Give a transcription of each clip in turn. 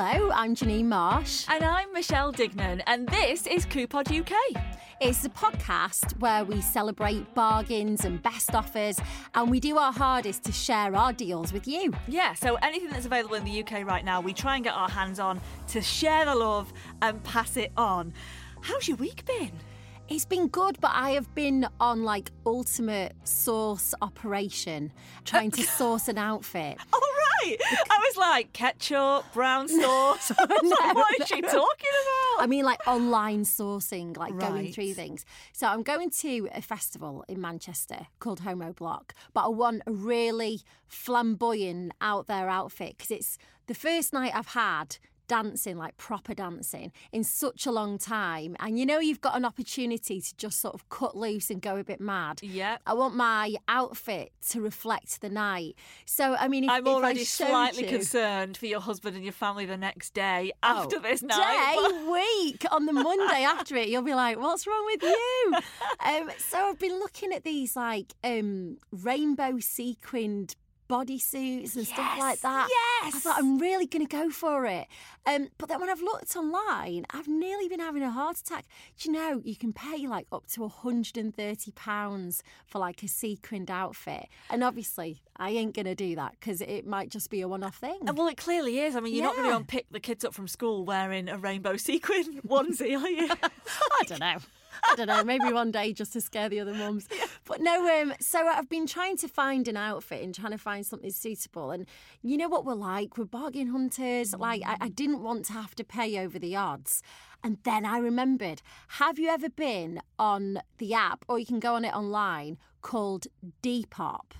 Hello, I'm Janine Marsh. And I'm Michelle Dignan, and this is Coupod UK. It's a podcast where we celebrate bargains and best offers, and we do our hardest to share our deals with you. Yeah, so anything that's available in the UK right now, we try and get our hands on to share the love and pass it on. How's your week been? It's been good, but I have been on like ultimate source operation, trying to source an outfit. All right. I was like, ketchup, brown sauce. what is she talking about? I mean, like online sourcing, like going through things. So I'm going to a festival in Manchester called Homobloc, but I want a really flamboyant out there outfit because it's the first night I've had dancing, like proper dancing, in such a long time. And you know, you've got an opportunity to just sort of cut loose and go a bit mad. Yeah. I want my outfit to reflect the night. So, I mean, if, I'm if already slightly you- concerned for your husband and your family the next day after Oh, this night. Day, week, on the Monday after it, you'll be like, what's wrong with you? Um, so I've been looking at these like um, rainbow sequined bodysuits and stuff like that. Yes. I thought I'm really going to go for it. Um, but then when I've looked online, I've nearly been having a heart attack. Do you know you can pay like up to £130 for like a sequined outfit? And obviously, I ain't going to do that because it might just be a one off thing. Well, it clearly is. I mean, you're not going to Yeah. go and pick the kids up from school wearing a rainbow sequin onesie, are you? I don't know. I don't know. Maybe one day just to scare the other mums. But no, um, so I've been trying to find an outfit and trying to find something suitable. And you know what we're like? We're bargain hunters. Like, I, I didn't want to have to pay over the odds. And then I remembered have you ever been on the app, or you can go on it online, called Depop?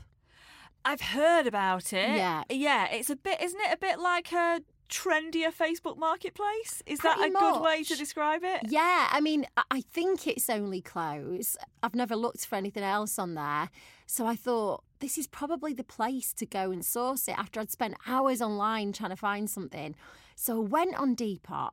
I've heard about it. Yeah. Yeah, it's a bit, isn't it a bit like a trendier Facebook marketplace? Is that Pretty a good way to describe it? Yeah, I mean, I- I think it's only clothes. I've never looked for anything else on there. So I thought this is probably the place to go and source it after I'd spent hours online trying to find something. So I went on Depop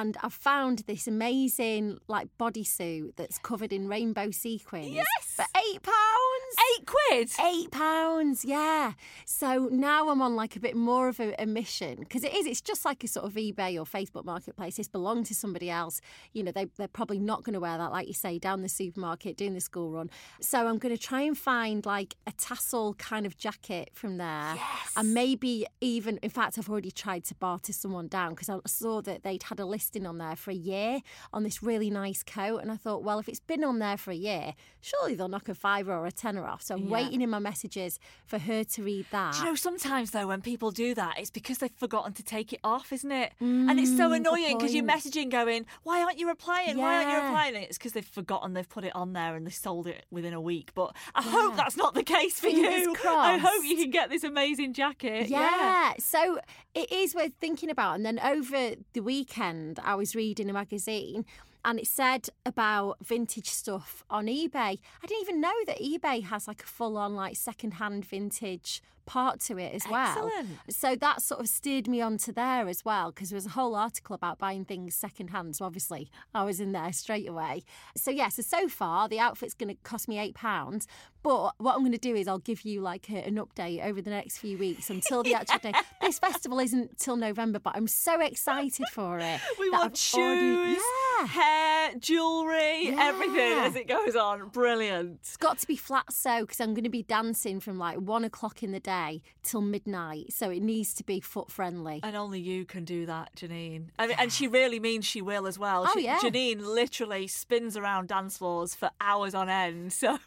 and I found this amazing like bodysuit that's covered in rainbow sequins. Yes! For eight pounds. Eight quid. Eight pounds, yeah. So now I'm on like a bit more of a, a mission because it is. It's just like a sort of eBay or Facebook marketplace. It's belonged to somebody else. You know, they they're probably not going to wear that, like you say, down the supermarket doing the school run. So I'm going to try and find like a tassel kind of jacket from there, Yes. and maybe even. In fact, I've already tried to barter someone down because I saw that they'd had a listing on there for a year on this really nice coat, and I thought, well, if it's been on there for a year, surely they'll knock a fiver or a tenner off. So I'm Yeah. waiting in my messages for her to read that. Do you know, sometimes though, when people do that, it's because they've forgotten to take it off, isn't it? and it's so Mm, annoying because you're messaging going, why aren't you replying? Why aren't you replying? And it's because they've forgotten they've put it on there and they sold it within a week. But I hope that's not the case for Fingers you. I hope you can get this amazing jacket. Yeah. So it is worth thinking about. And then over the weekend, I was reading a magazine and it said about vintage stuff on eBay. I didn't even know that eBay has like a full on like second hand vintage part to it as well. Excellent. So that sort of steered me onto there as well because there was a whole article about buying things second hand. So obviously I was in there straight away. So yeah, so so far the outfit's going to cost me eight pounds. But what I'm going to do is I'll give you like a, an update over the next few weeks until the actual day. This festival isn't till November, but I'm so excited for it. We want I've already- shoes, Yeah. hair, jewellery, everything as it goes on. Brilliant. It's got to be flat so because I'm going to be dancing from like one o'clock in the day till midnight. So it needs to be foot friendly. And only you can do that, Janine. I mean, and she really means she will as well. Oh, She- yeah. Janine literally spins around dance floors for hours on end. So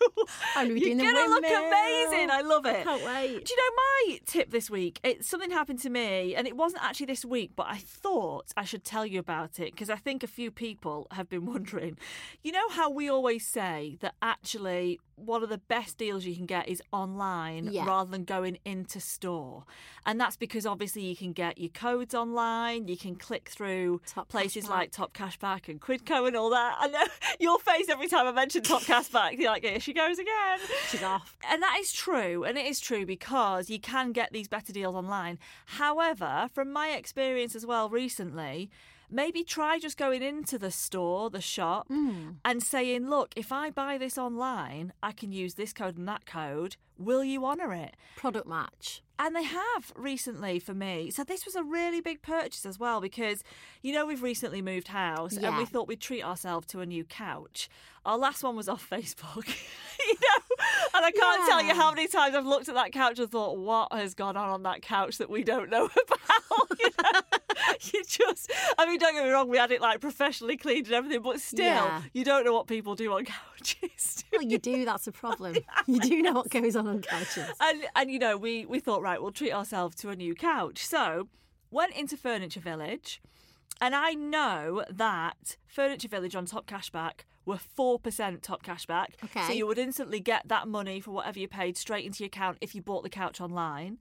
I'm gonna you're gonna look amazing. I love it. Can't wait. Do you know my tip this week? It something happened to me, and it wasn't actually this week, but I thought I should tell you about it because I think a few people have been wondering. You know how we always say that actually one of the best deals you can get is online Yeah. rather than going into store, and that's because obviously you can get your codes online, you can click through Top places Cashback. like Top Cashback and Quidco and all that. I know your face every time I mention Top Cashback. You're like, here she goes again. She's off. And that is true, and it is true because you can get these better deals online. However, from my experience as well recently, maybe try just going into the store, the shop, Hmm. and saying, look, if I buy this online, I can use this code and that code. Will you honour it? Product match. And they have recently for me. So this was a really big purchase as well because you know we've recently moved house and we thought we'd treat ourselves to a new couch. Our last one was off Facebook. you know, and I can't tell you how many times I've looked at that couch and thought, what has gone on on that couch that we don't know about? you, know? you just, I mean, don't get me wrong, we had it like professionally cleaned and everything, but still, Yeah. you don't know what people do on couches. do Well, you do. That's a problem. You do know what goes on on couches. and and you know we we thought right we'll treat ourselves to a new couch so went into furniture village and i know that furniture village on top cashback were 4% top cashback Okay. so you would instantly get that money for whatever you paid straight into your account if you bought the couch online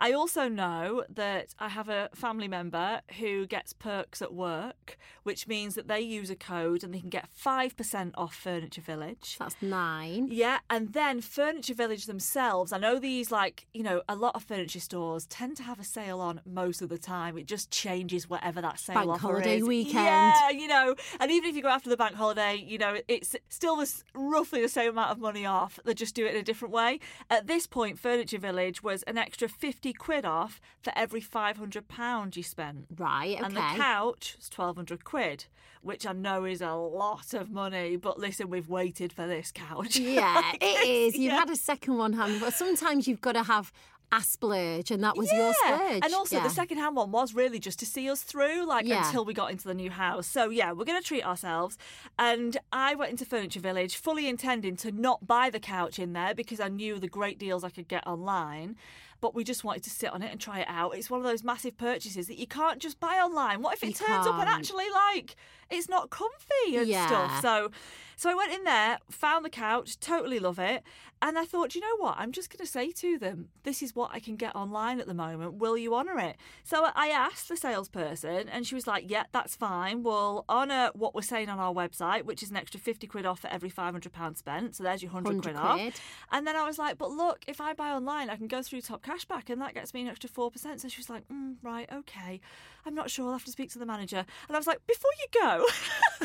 I also know that I have a family member who gets perks at work, which means that they use a code and they can get 5% off Furniture Village. That's nine. Yeah, and then Furniture Village themselves. I know these, like, you know, a lot of furniture stores tend to have a sale on most of the time. It just changes whatever that sale Bank offer holiday is. weekend. Yeah, you know, and even if you go after the bank holiday, you know, it's still this, roughly the same amount of money off. They just do it in a different way. At this point, Furniture Village was an extra 50 quid off for every £500 you spent. Right. Okay. And the couch was 1200 quid, which I know is a lot of money, but listen, we've waited for this couch. yeah, it is. You've Yeah. had a second one hand, but sometimes you've got to have a splurge, and that was your splurge. And also, Yeah. the second hand one was really just to see us through, like Yeah. until we got into the new house. So, yeah, we're going to treat ourselves. And I went into Furniture Village fully intending to not buy the couch in there because I knew the great deals I could get online. But we just wanted to sit on it and try it out. It's one of those massive purchases that you can't just buy online. What if it You turns up and actually, like, it's not comfy and Yeah. stuff? So, so I went in there, found the couch, totally love it, and I thought, you know what? I'm just going to say to them, this is what I can get online at the moment. Will you honour it? So I asked the salesperson, and she was like, yeah, that's fine. We'll honour what we're saying on our website, which is an extra 50 quid off for every 500 pounds spent. So there's your 100, 100 quid off. And then I was like, but look, if I buy online, I can go through top cashback, and that gets me an extra 4%. So she was like, mm, right, okay. I'm not sure. I'll have to speak to the manager. And I was like, before you go,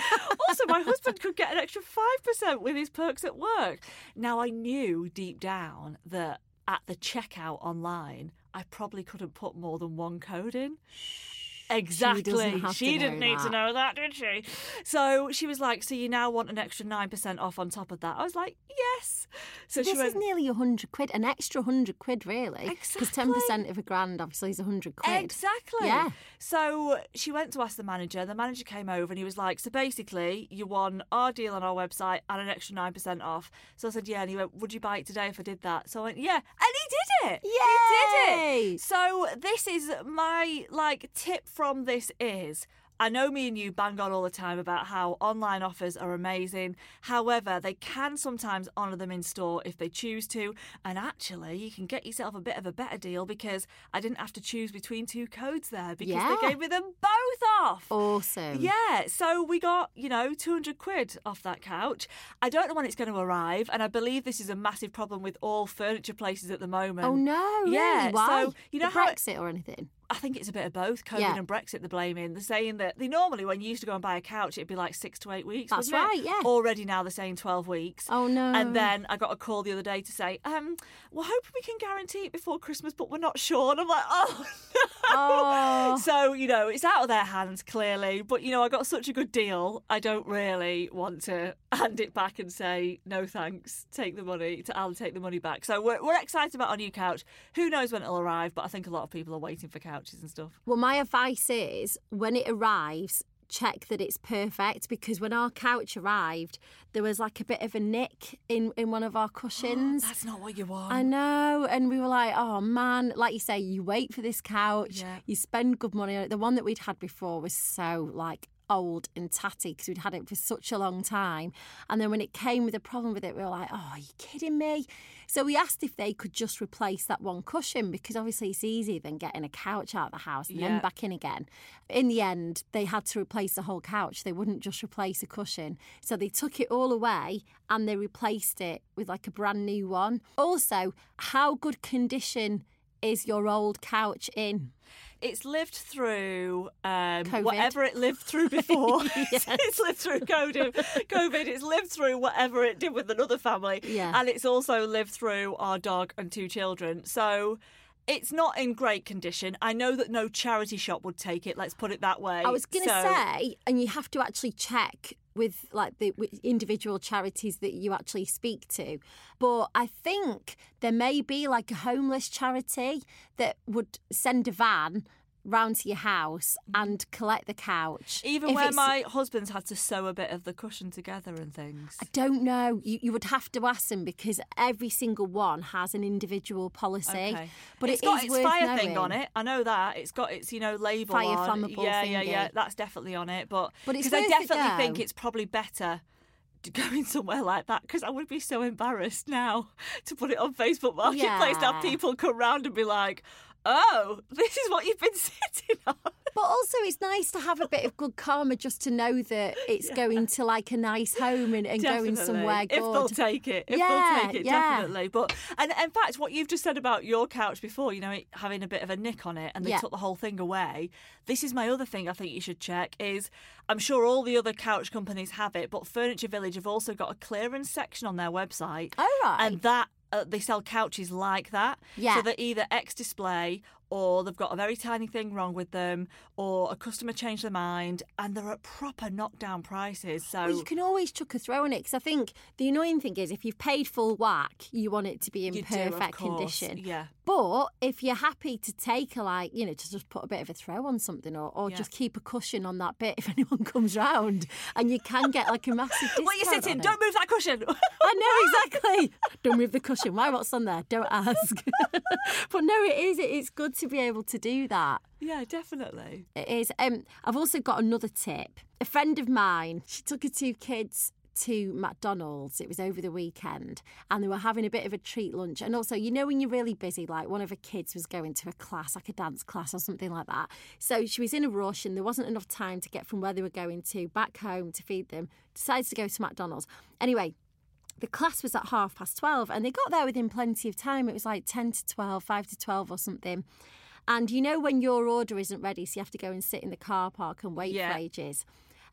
also, my husband could get an extra 5% with his perks at work. Now, I knew deep down that at the checkout online, I probably couldn't put more than one code in. Exactly. to She didn't need to know that, did she? So she was like, So you now want an extra 9% off on top of that? I was like, Yes. So this she went, is nearly a hundred quid, an extra hundred quid, really. Exactly. Because 10% of a grand obviously is a hundred quid. Exactly. Yeah. So she went to ask the manager. The manager came over and he was like, So basically, you won our deal on our website and an extra 9% off. So I said, Yeah. And he went, Would you buy it today if I did that? So I went, Yeah. And he did it. He did Yay! it. So this is my like tip from this is. I know me and you bang on all the time about how online offers are amazing. However, they can sometimes honour them in store if they choose to. And actually, you can get yourself a bit of a better deal because I didn't have to choose between two codes there because Yeah. they gave me them both off. Awesome. Yeah, so we got, you know, 200 quid off that couch. I don't know when it's going to arrive, and I believe this is a massive problem with all furniture places at the moment. Oh no! Yeah, Really? Why? so, you know The how it- Brexit or anything? I think it's a bit of both COVID Yeah. and Brexit they're blaming. They're saying that they normally, when you used to go and buy a couch, it'd be like six to eight weeks. That's wasn't it? right, yeah. Already now they're saying 12 weeks. Oh no! And then I got a call the other day to say, um, we're hoping we can guarantee it before Christmas, but we're not sure. And I'm like, oh, no. Oh. So, you know, it's out of their hands clearly. But, you know, I got such a good deal. I don't really want to hand it back and say, no thanks, take the money, to I'll take the money back. So we're, we're excited about our new couch. Who knows when it'll arrive, but I think a lot of people are waiting for couches and stuff. Well, my advice is when it arrives, check that it's perfect because when our couch arrived, there was like a bit of a nick in, in one of our cushions. That's not what you want. I know. And we were like, oh man, like you say, you wait for this couch, Yeah. you spend good money on it. The one that we'd had before was so like old and tatty because we'd had it for such a long time. And then when it came with a problem with it, we were like, oh, are you kidding me? So we asked if they could just replace that one cushion because obviously it's easier than getting a couch out of the house and Yeah. then back in again. In the end, they had to replace the whole couch. They wouldn't just replace a cushion. So they took it all away and they replaced it with like a brand new one. Also, how good condition is your old couch in? It's lived through um, whatever it lived through before. Yes. it's lived through COVID. COVID. It's lived through whatever it did with another family. Yeah. And it's also lived through our dog and two children. So it's not in great condition. I know that no charity shop would take it. Let's put it that way. I was going to So- say, and you have to actually check with like the with individual charities that you actually speak to. But I think there may be like a homeless charity that would send a van round to your house mm. and collect the couch. Even If where it's- my husband's had to sew a bit of the cushion together and things. I don't know. You, you would have to ask them because every single one has an individual policy. Okay. But it's it got is its fire thing on it. I know that. It's got its, you know, label Fire on. flammable yeah, yeah, yeah. That's definitely on it. But because I definitely think it's probably better going somewhere like that because I would be so embarrassed now to put it on Facebook Marketplace to Yeah. have people come round and be like, "Oh, this is what you've been sitting on." But also, it's nice to have a bit of good karma just to know that it's going to like a nice home and, and going somewhere good. If they'll take it, if Yeah, they'll take it, yeah. definitely. But and in fact, what you've just said about your couch before, you know, it having a bit of a nick on it, and they Yeah. took the whole thing away. This is my other thing. I think you should check is I'm sure all the other couch companies have it, but Furniture Village have also got a clearance section on their website, Oh, right. and that. Uh, they sell couches like that. Yeah. So they're either ex display or they've got a very tiny thing wrong with them or a customer changed their mind and they're at proper knockdown prices. So Well, you can always chuck a throw on it because I think the annoying thing is if you've paid full whack, you want it to be in You do, perfect course, condition. yeah. But if you're happy to take a like, you know, to just put a bit of a throw on something or, or Yeah. just keep a cushion on that bit if anyone comes round, and you can get like a massive discount. What are you sitting? Don't move that cushion. I know exactly. Don't move the cushion. Why? What's on there? Don't ask. but no, it is. It's good to be able to do that. yeah, definitely. It is. Um, I've also got another tip. A friend of mine, she took her two kids to McDonald's. It was over the weekend, and they were having a bit of a treat lunch. And also, you know, when you're really busy, like one of her kids was going to a class, like a dance class or something like that. So she was in a rush, and there wasn't enough time to get from where they were going to back home to feed them. Decided to go to McDonald's. Anyway, the class was at half past 12 and they got there within plenty of time. It was like 10 to 12, 5 to 12 or something. And you know when your order isn't ready, so you have to go and sit in the car park and wait Yeah. for ages.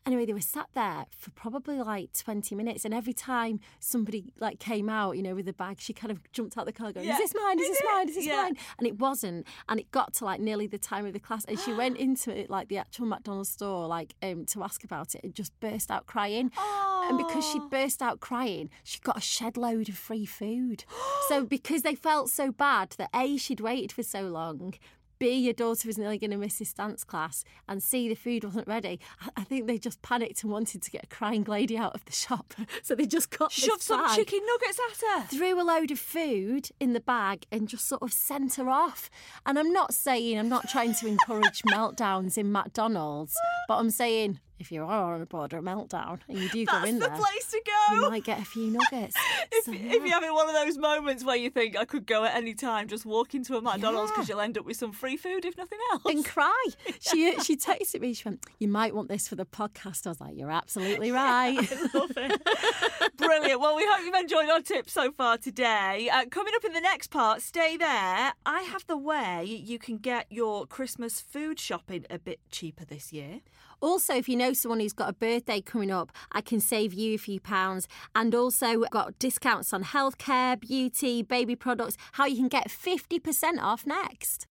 Anyway, they were sat there for probably like 20 minutes. And every time somebody like came out, you know, with a bag, she kind of jumped out the car going, Yeah. is this mine? Is Is this it? mine? Is this Yeah. mine? And it wasn't. And it got to like nearly the time of the class. And she went into it, like the actual McDonald's store, like um, to ask about it and just burst out crying. And because she Oh. burst out crying, she got a shed load of free food. so because they felt so bad that A, she'd waited for so long, B, your daughter was nearly going to miss his dance class, and C, the food wasn't ready, I- I think they just panicked and wanted to get a crying lady out of the shop. So they just got this Shove some chicken nuggets at her. Threw a load of food in the bag and just sort of sent her off. And I'm not saying, I'm not trying to encourage meltdowns in McDonald's, but I'm saying if you are on a border meltdown and you do go That's in the there, place to go. you might get a few nuggets. If, So, if you're having one of those moments where you think I could go at any time, just walk into a McDonald's Yeah. because you'll end up with some free food if nothing else. and cry. She she texted me. She went, "You might want this for the podcast." I was like, "You're absolutely right." Love it. Brilliant. Well, we hope you've enjoyed our tips so far today. Uh, coming up in the next part, stay there. I have the way you can get your Christmas food shopping a bit cheaper this year. Also, if you know someone who's got a birthday coming up, I can save you a few pounds. And also got discounts on healthcare, beauty, baby products, how you can get 50% off next.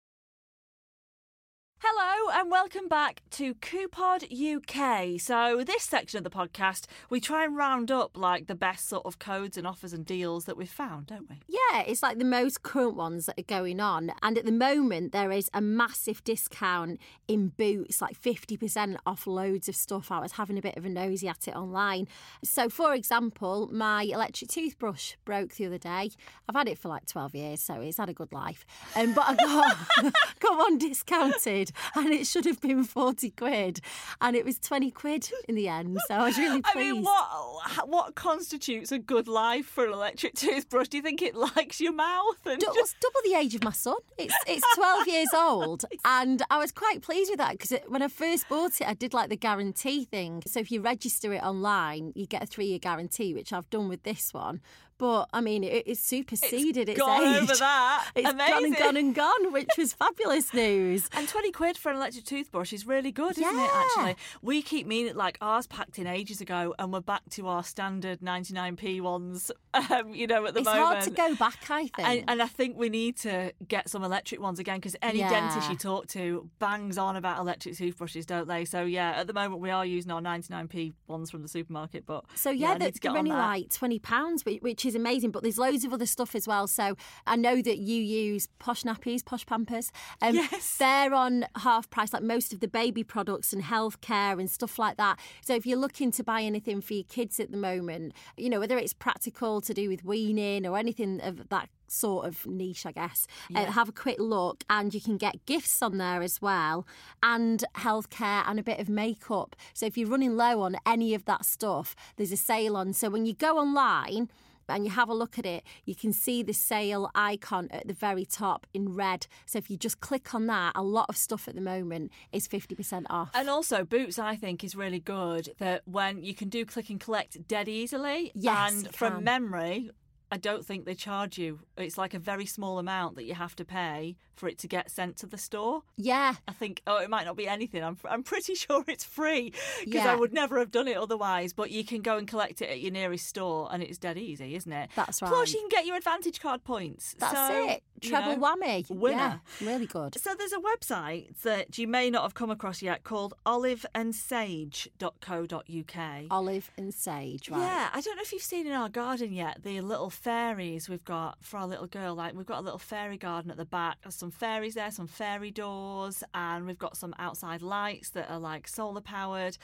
Hello and welcome back to Coupod UK. So, this section of the podcast, we try and round up like the best sort of codes and offers and deals that we've found, don't we? Yeah, it's like the most current ones that are going on. And at the moment, there is a massive discount in Boots, like 50% off loads of stuff. I was having a bit of a nosy at it online. So, for example, my electric toothbrush broke the other day. I've had it for like 12 years, so it's had a good life. Um, but I got, got one discounted and it should have been 40 quid. And it was 20 quid in the end. So I was really pleased. I mean, what what constitutes a good life for an electric toothbrush? Do you think it likes your mouth? And Du- just- double the age of my son. It's it's 12 years old, and I was quite pleased with that because when I first bought it, I did like the guarantee thing. So if you register it online, you get a three year guarantee, which I've done with this one. But I mean, it, it's superseded its, gone age. over that. It's Amazing. gone and gone and gone, which was fabulous news. And 20 quid for an electric toothbrush is really good, isn't it, actually? We keep meaning, like, ours packed in ages ago, and we're back to our standard 99p ones, um, you know, at the it's moment. It's hard to go back, I think. And, and I think we need to get some electric ones again because any dentist you talk to bangs on about electric toothbrushes, don't they? So yeah, at the moment we are using our 99p ones from the supermarket, but So yeah, yeah, I they're, need to get they're only like twenty pounds, which, which is amazing. But there's loads of other stuff as well. So I know that you use posh nappies, posh Pampers. Um, Yes. they're on half price, like most of the baby products and healthcare and stuff like that. So if you're looking to buy anything for your kids at the moment, you know whether it's practical to do with weaning or anything of that sort of niche, I guess. Uh, have a quick look, and you can get gifts on there as well, and healthcare and a bit of makeup. So if you're running low on any of that stuff, there's a sale on. So when you go online. And you have a look at it, you can see the sale icon at the very top in red. So if you just click on that, a lot of stuff at the moment is 50% off. And also, Boots, I think, is really good that when you can do click and collect dead easily. Yes, And from memory, I don't think they charge you. It's like a very small amount that you have to pay for it to get sent to the store. yeah, I think, oh, it might not be anything. I'm, I'm pretty sure it's free because I would never have done it otherwise. But you can go and collect it at your nearest store and it's dead easy, isn't it? That's right. Plus, you can get your Advantage card points. that's So, it. you Treble know, whammy. winner. Yeah, really good. So there's a website that you may not have come across yet called oliveandsage.co.uk. Olive and sage, right? Yeah, I don't know if you've seen in our garden yet the little fairies we've got for our little girl. Like we've got a little fairy garden at the back. There's some fairies there, some fairy doors, and we've got some outside lights that are like solar powered.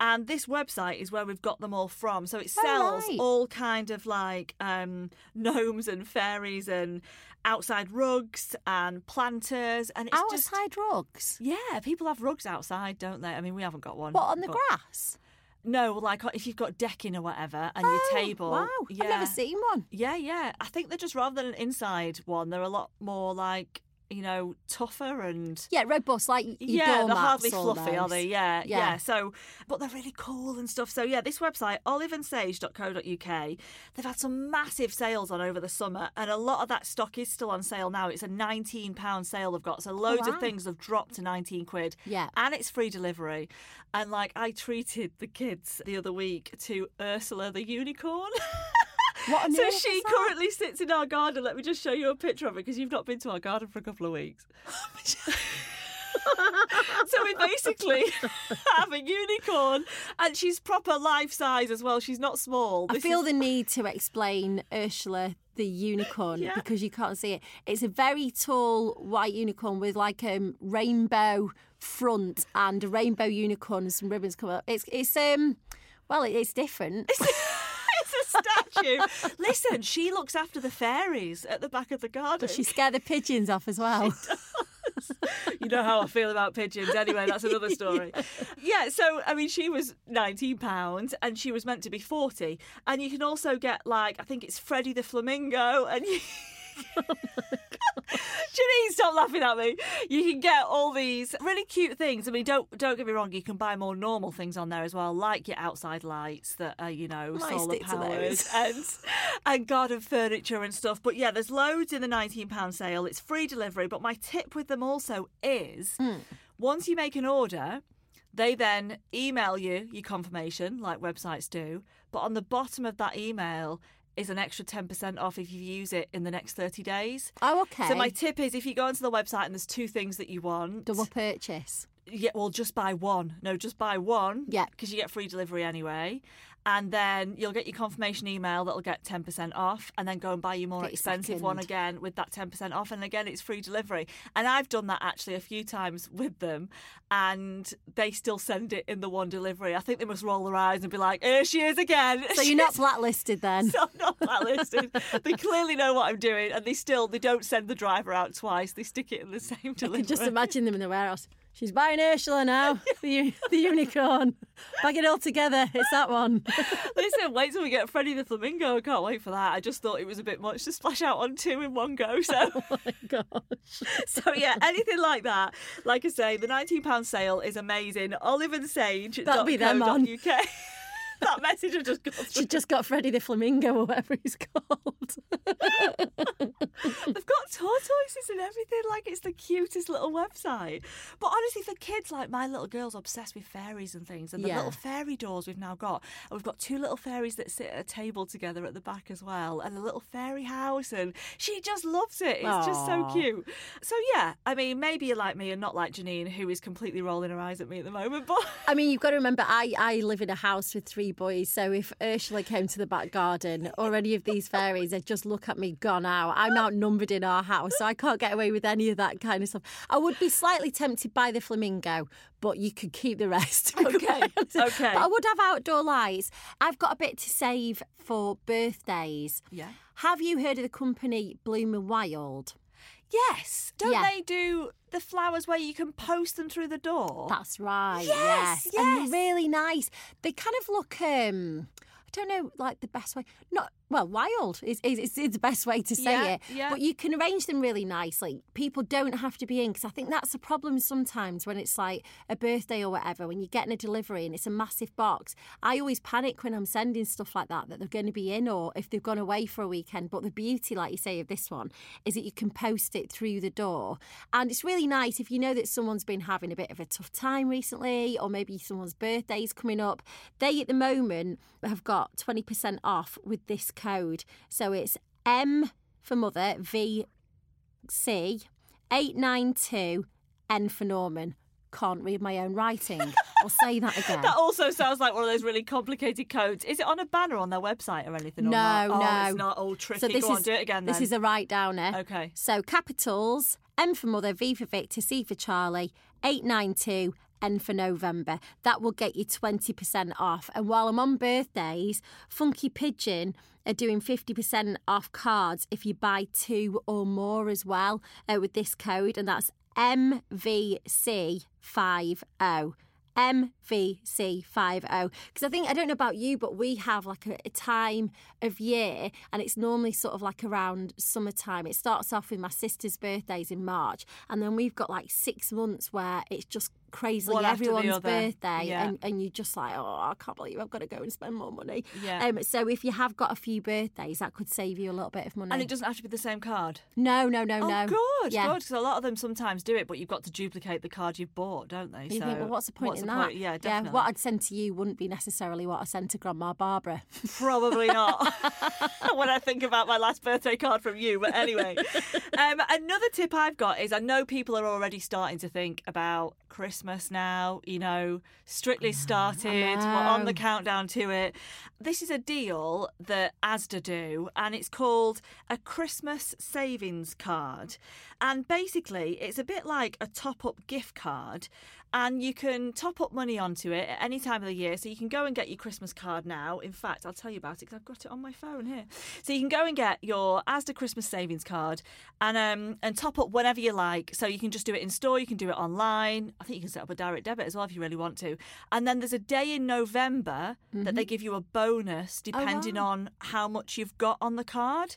And this website is where we've got them all from. So it Oh, sells right. all kind of like um, gnomes and fairies and outside rugs and planters. And it's just Outside rugs. yeah, people have rugs outside, don't they? I mean, we haven't got one. What on the grass? No, like uh, if you've got decking or whatever and your Oh, table. Wow, Yeah. I've never seen one. Yeah, yeah. I think they're just rather than an inside one, they're a lot more like you know tougher and. Yeah, robust, like Yeah, they're hardly fluffy, are they? Yeah, yeah, Yeah. So, but they're really cool and stuff. So, yeah, this website, oliveandsage.co.uk, they've had some massive sales on over the summer, and a lot of that stock is still on sale now. It's a £19 sale they've got. So, loads of wow. things have dropped to 19 quid. Yeah. And it's free delivery. And, like, I treated the kids the other week to Ursula the unicorn. What So she currently sits in our garden. Let me just show you a picture of it because you've not been to our garden for a couple of weeks. so we basically have a unicorn, and she's proper life size as well. She's not small. I feel is- the need to explain Ursula the unicorn Yeah. because you can't see it. It's a very tall white unicorn with like a um, rainbow front and a rainbow unicorn and some ribbons come up. It's it's um well it, it's different. Statue. Listen, she looks after the fairies at the back of the garden. She scared the pigeons off as well. you know how I feel about pigeons. Anyway, that's another story. yeah. so I mean, she was nineteen pounds, and she was meant to be forty. And you can also get like I think it's Freddie the flamingo, and you. Janine, stop laughing at me. You can get all these really cute things. I mean, don't don't get me wrong. You can buy more normal things on there as well, like your outside lights that are you know Might solar powered and and garden furniture and stuff. But yeah, there's loads in the nineteen pound sale. It's free delivery. But my tip with them also is once you make an order, they then email you your confirmation, like websites do. But on the bottom of that email is an extra ten percent off if you use it in the next thirty days. Oh, okay. So my tip is if you go onto the website and there's two things that you want, double purchase. yeah, well, just buy one. No, just buy one. Yeah. Because you get free delivery anyway. And then you'll get your confirmation email that'll get 10% off. And then go and buy your more expensive one second. again with that 10% off. And again, it's free delivery. And I've done that actually a few times with them. And they still send it in the one delivery. I think they must roll their eyes and be like, here she is again. So you're not blacklisted then. So I'm not blacklisted. they clearly know what I'm doing, and they still they don't send the driver out twice. They stick it in the same I delivery. can just imagine them in the warehouse. She's buying Ursula now, the, the unicorn. Bag it all together. It's that one. Listen, wait till we get Freddie the Flamingo. I can't wait for that. I just thought it was a bit much to splash out on two in one go. So, oh my gosh. so yeah, anything like that. Like I say, the £19 sale is amazing. Olive and Sage. That'll be them on. UK. that message had just through. She just got Freddie the Flamingo or whatever he's called. They've got tortoises and everything. Like it's the cutest little website. But honestly, for kids, like my little girl's obsessed with fairies and things, and the Yeah. little fairy doors we've now got. And we've got two little fairies that sit at a table together at the back as well, and a little fairy house, and she just loves it. It's just so cute. So yeah, I mean, maybe you're like me and not like Janine, who is completely rolling her eyes at me at the moment. But I mean, you've got to remember, I, I live in a house with three boys, so if Ursula came to the back garden or any of these fairies, they'd just look at me, gone out. I'm outnumbered in our house, so I can't get away with any of that kind of stuff. I would be slightly tempted by the flamingo, but you could keep the rest. Okay, okay. But I would have outdoor lights. I've got a bit to save for birthdays. yeah. Have you heard of the company Bloom and Wild? Yes. Don't Yeah. they do the flowers where you can post them through the door? That's right. Yes, yes. And yes. they're really nice. They kind of look um I don't know, like the best way. Not well, wild is is, is, is the best way to say Yeah, it. yeah. But you can arrange them really nicely. People don't have to be in because I think that's a problem sometimes when it's like a birthday or whatever. When you're getting a delivery and it's a massive box, I always panic when I'm sending stuff like that that they're going to be in or if they've gone away for a weekend. But the beauty, like you say, of this one is that you can post it through the door, and it's really nice if you know that someone's been having a bit of a tough time recently, or maybe someone's birthday's coming up. They at the moment have got twenty percent off with this code. So it's M for mother, V C eight nine two N for Norman. Can't read my own writing. I'll say that again. That also sounds like one of those really complicated codes. Is it on a banner on their website or anything? or No. Oh, no. it's not all tricky. So this Go on, is do it again this is a write downer. Okay. So capitals M for mother, V for Victor, C for Charlie, eight nine two. N for November. That will get you 20% off. And while I'm on birthdays, Funky Pigeon are doing 50% off cards if you buy two or more as well uh, with this code. And that's MVC50. MVC50 because I think I don't know about you but we have like a, a time of year and it's normally sort of like around summertime it starts off with my sister's birthdays in March and then we've got like 6 months where it's just crazily One everyone's birthday Yeah. and, and you're just like oh I can't believe I've got to go and spend more money Yeah. um, so if you have got a few birthdays that could save you a little bit of money And it doesn't have to be the same card. no no no Oh, no good, yeah good. Because a lot of them sometimes do it, but you've got to duplicate the card you've bought, don't they? You so think, well, what's the point what's the that? point? Yeah, definitely. what I'd send to you wouldn't be necessarily what I sent to Grandma Barbara. Probably not. when I think about my last birthday card from you, but anyway. um, another tip I've got is I know people are already starting to think about Christmas now. You know, strictly started. We're on the countdown to it. This is a deal that ASDA do, and it's called a Christmas savings card. And basically, it's a bit like a top up gift card. And you can top up money onto it at any time of the year. So you can go and get your Christmas card now. In fact, I'll tell you about it because I've got it on my phone here. So you can go and get your Asda Christmas savings card and um, and top up whenever you like. So you can just do it in store. You can do it online. I think you can set up a direct debit as well if you really want to. And then there's a day in November that they give you a bonus depending wow. on how much you've got on the card.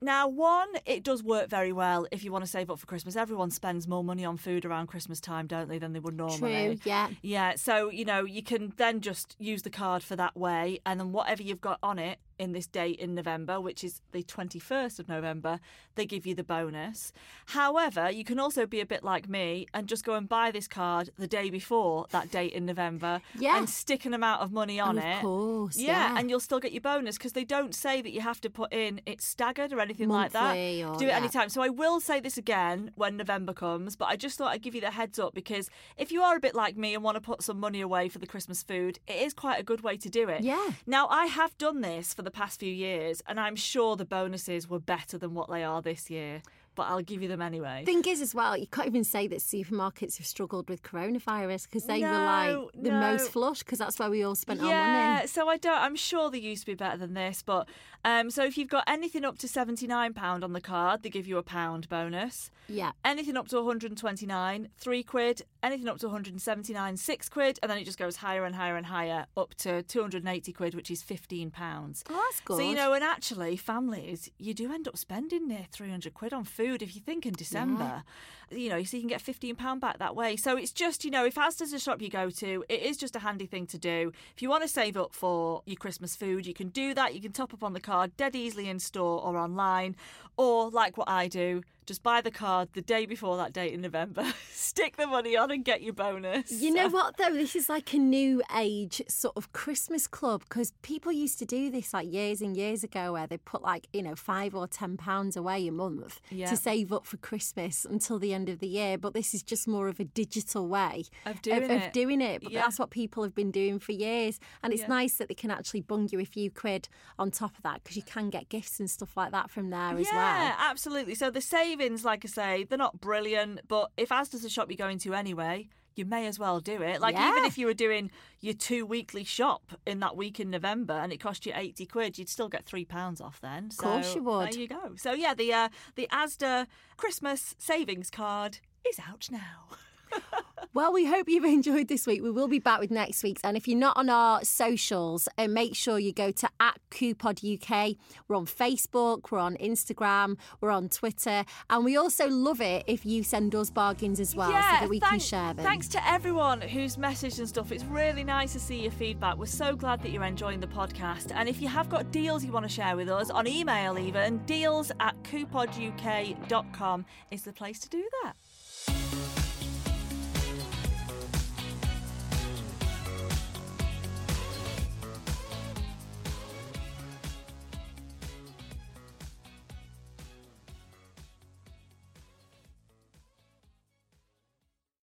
Now, one, it does work very well if you want to save up for Christmas. Everyone spends more money on food around Christmas time, don't they, than they would normally. True, yeah. Yeah, so you know you can then just use the card for that way, and then whatever you've got on it in this date in November, which is the twenty first of November, they give you the bonus. However, you can also be a bit like me and just go and buy this card the day before that date in November, Yeah. and stick an amount of money on Of it. course, yeah, yeah. and you'll still get your bonus because they don't say that you have to put in it's staggered or anything like that. or- Do it yeah. anytime. So I will say this again when November comes, but I just thought I'd give you the heads up because if you are a bit like me and want to put some money away for the Christmas food, it is quite a good way to do it. Yeah. Now I have done this for the past few years, and I'm sure the bonuses were better than what they are this year. But I'll give you them anyway. Thing is, as well, you can't even say that supermarkets have struggled with coronavirus because they were like the no. most flush because that's where we all spent our yeah, money. so I don't. I'm sure they used to be better than this, but um, so if you've got anything up to seventy nine pound on the card, they give you a pound bonus. Yeah. Anything up to 129, three quid. Anything up to 179, six quid, and then it just goes higher and higher and higher up to 280 quid, which is 15 pounds. Oh, that's good. So you know, and actually, families, you do end up spending near 300 quid on food food if you think in December. You know, so you can get £15 back that way. So it's just, you know, if Asda's a shop you go to, it is just a handy thing to do. If you want to save up for your Christmas food, you can do that. You can top up on the card dead easily in store or online. Or, like what I do, just buy the card the day before that date in November, stick the money on and get your bonus. You know what though? This is like a new age sort of Christmas club because people used to do this like years and years ago where they put like, you know, five or ten pounds away a month Yeah. to save up for Christmas until the end of the year. But this is just more of a digital way Of doing of, it. doing it. But Yeah. that's what people have been doing for years. And it's Yeah. nice that they can actually bung you a few quid on top of that because you can get gifts and stuff like that from there as well. yeah, absolutely. So the savings, like I say, they're not brilliant, but if Asda's a shop you're going to anyway, you may as well do it. Like even if you were doing your two weekly shop in that week in November and it cost you eighty quid, you'd still get three pounds off then. Of course you would. There you go. So yeah, the uh, the Asda Christmas savings card is out now. Well, we hope you've enjoyed this week. We will be back with next week's. And if you're not on our socials, uh, make sure you go to at Coupod UK. We're on Facebook, we're on Instagram, we're on Twitter. And we also love it if you send us bargains as well so that we can share them. Thanks to everyone who's messaged and stuff. It's really nice to see your feedback. We're so glad that you're enjoying the podcast. And if you have got deals you want to share with us on email, even deals at coupoduk.com is the place to do that.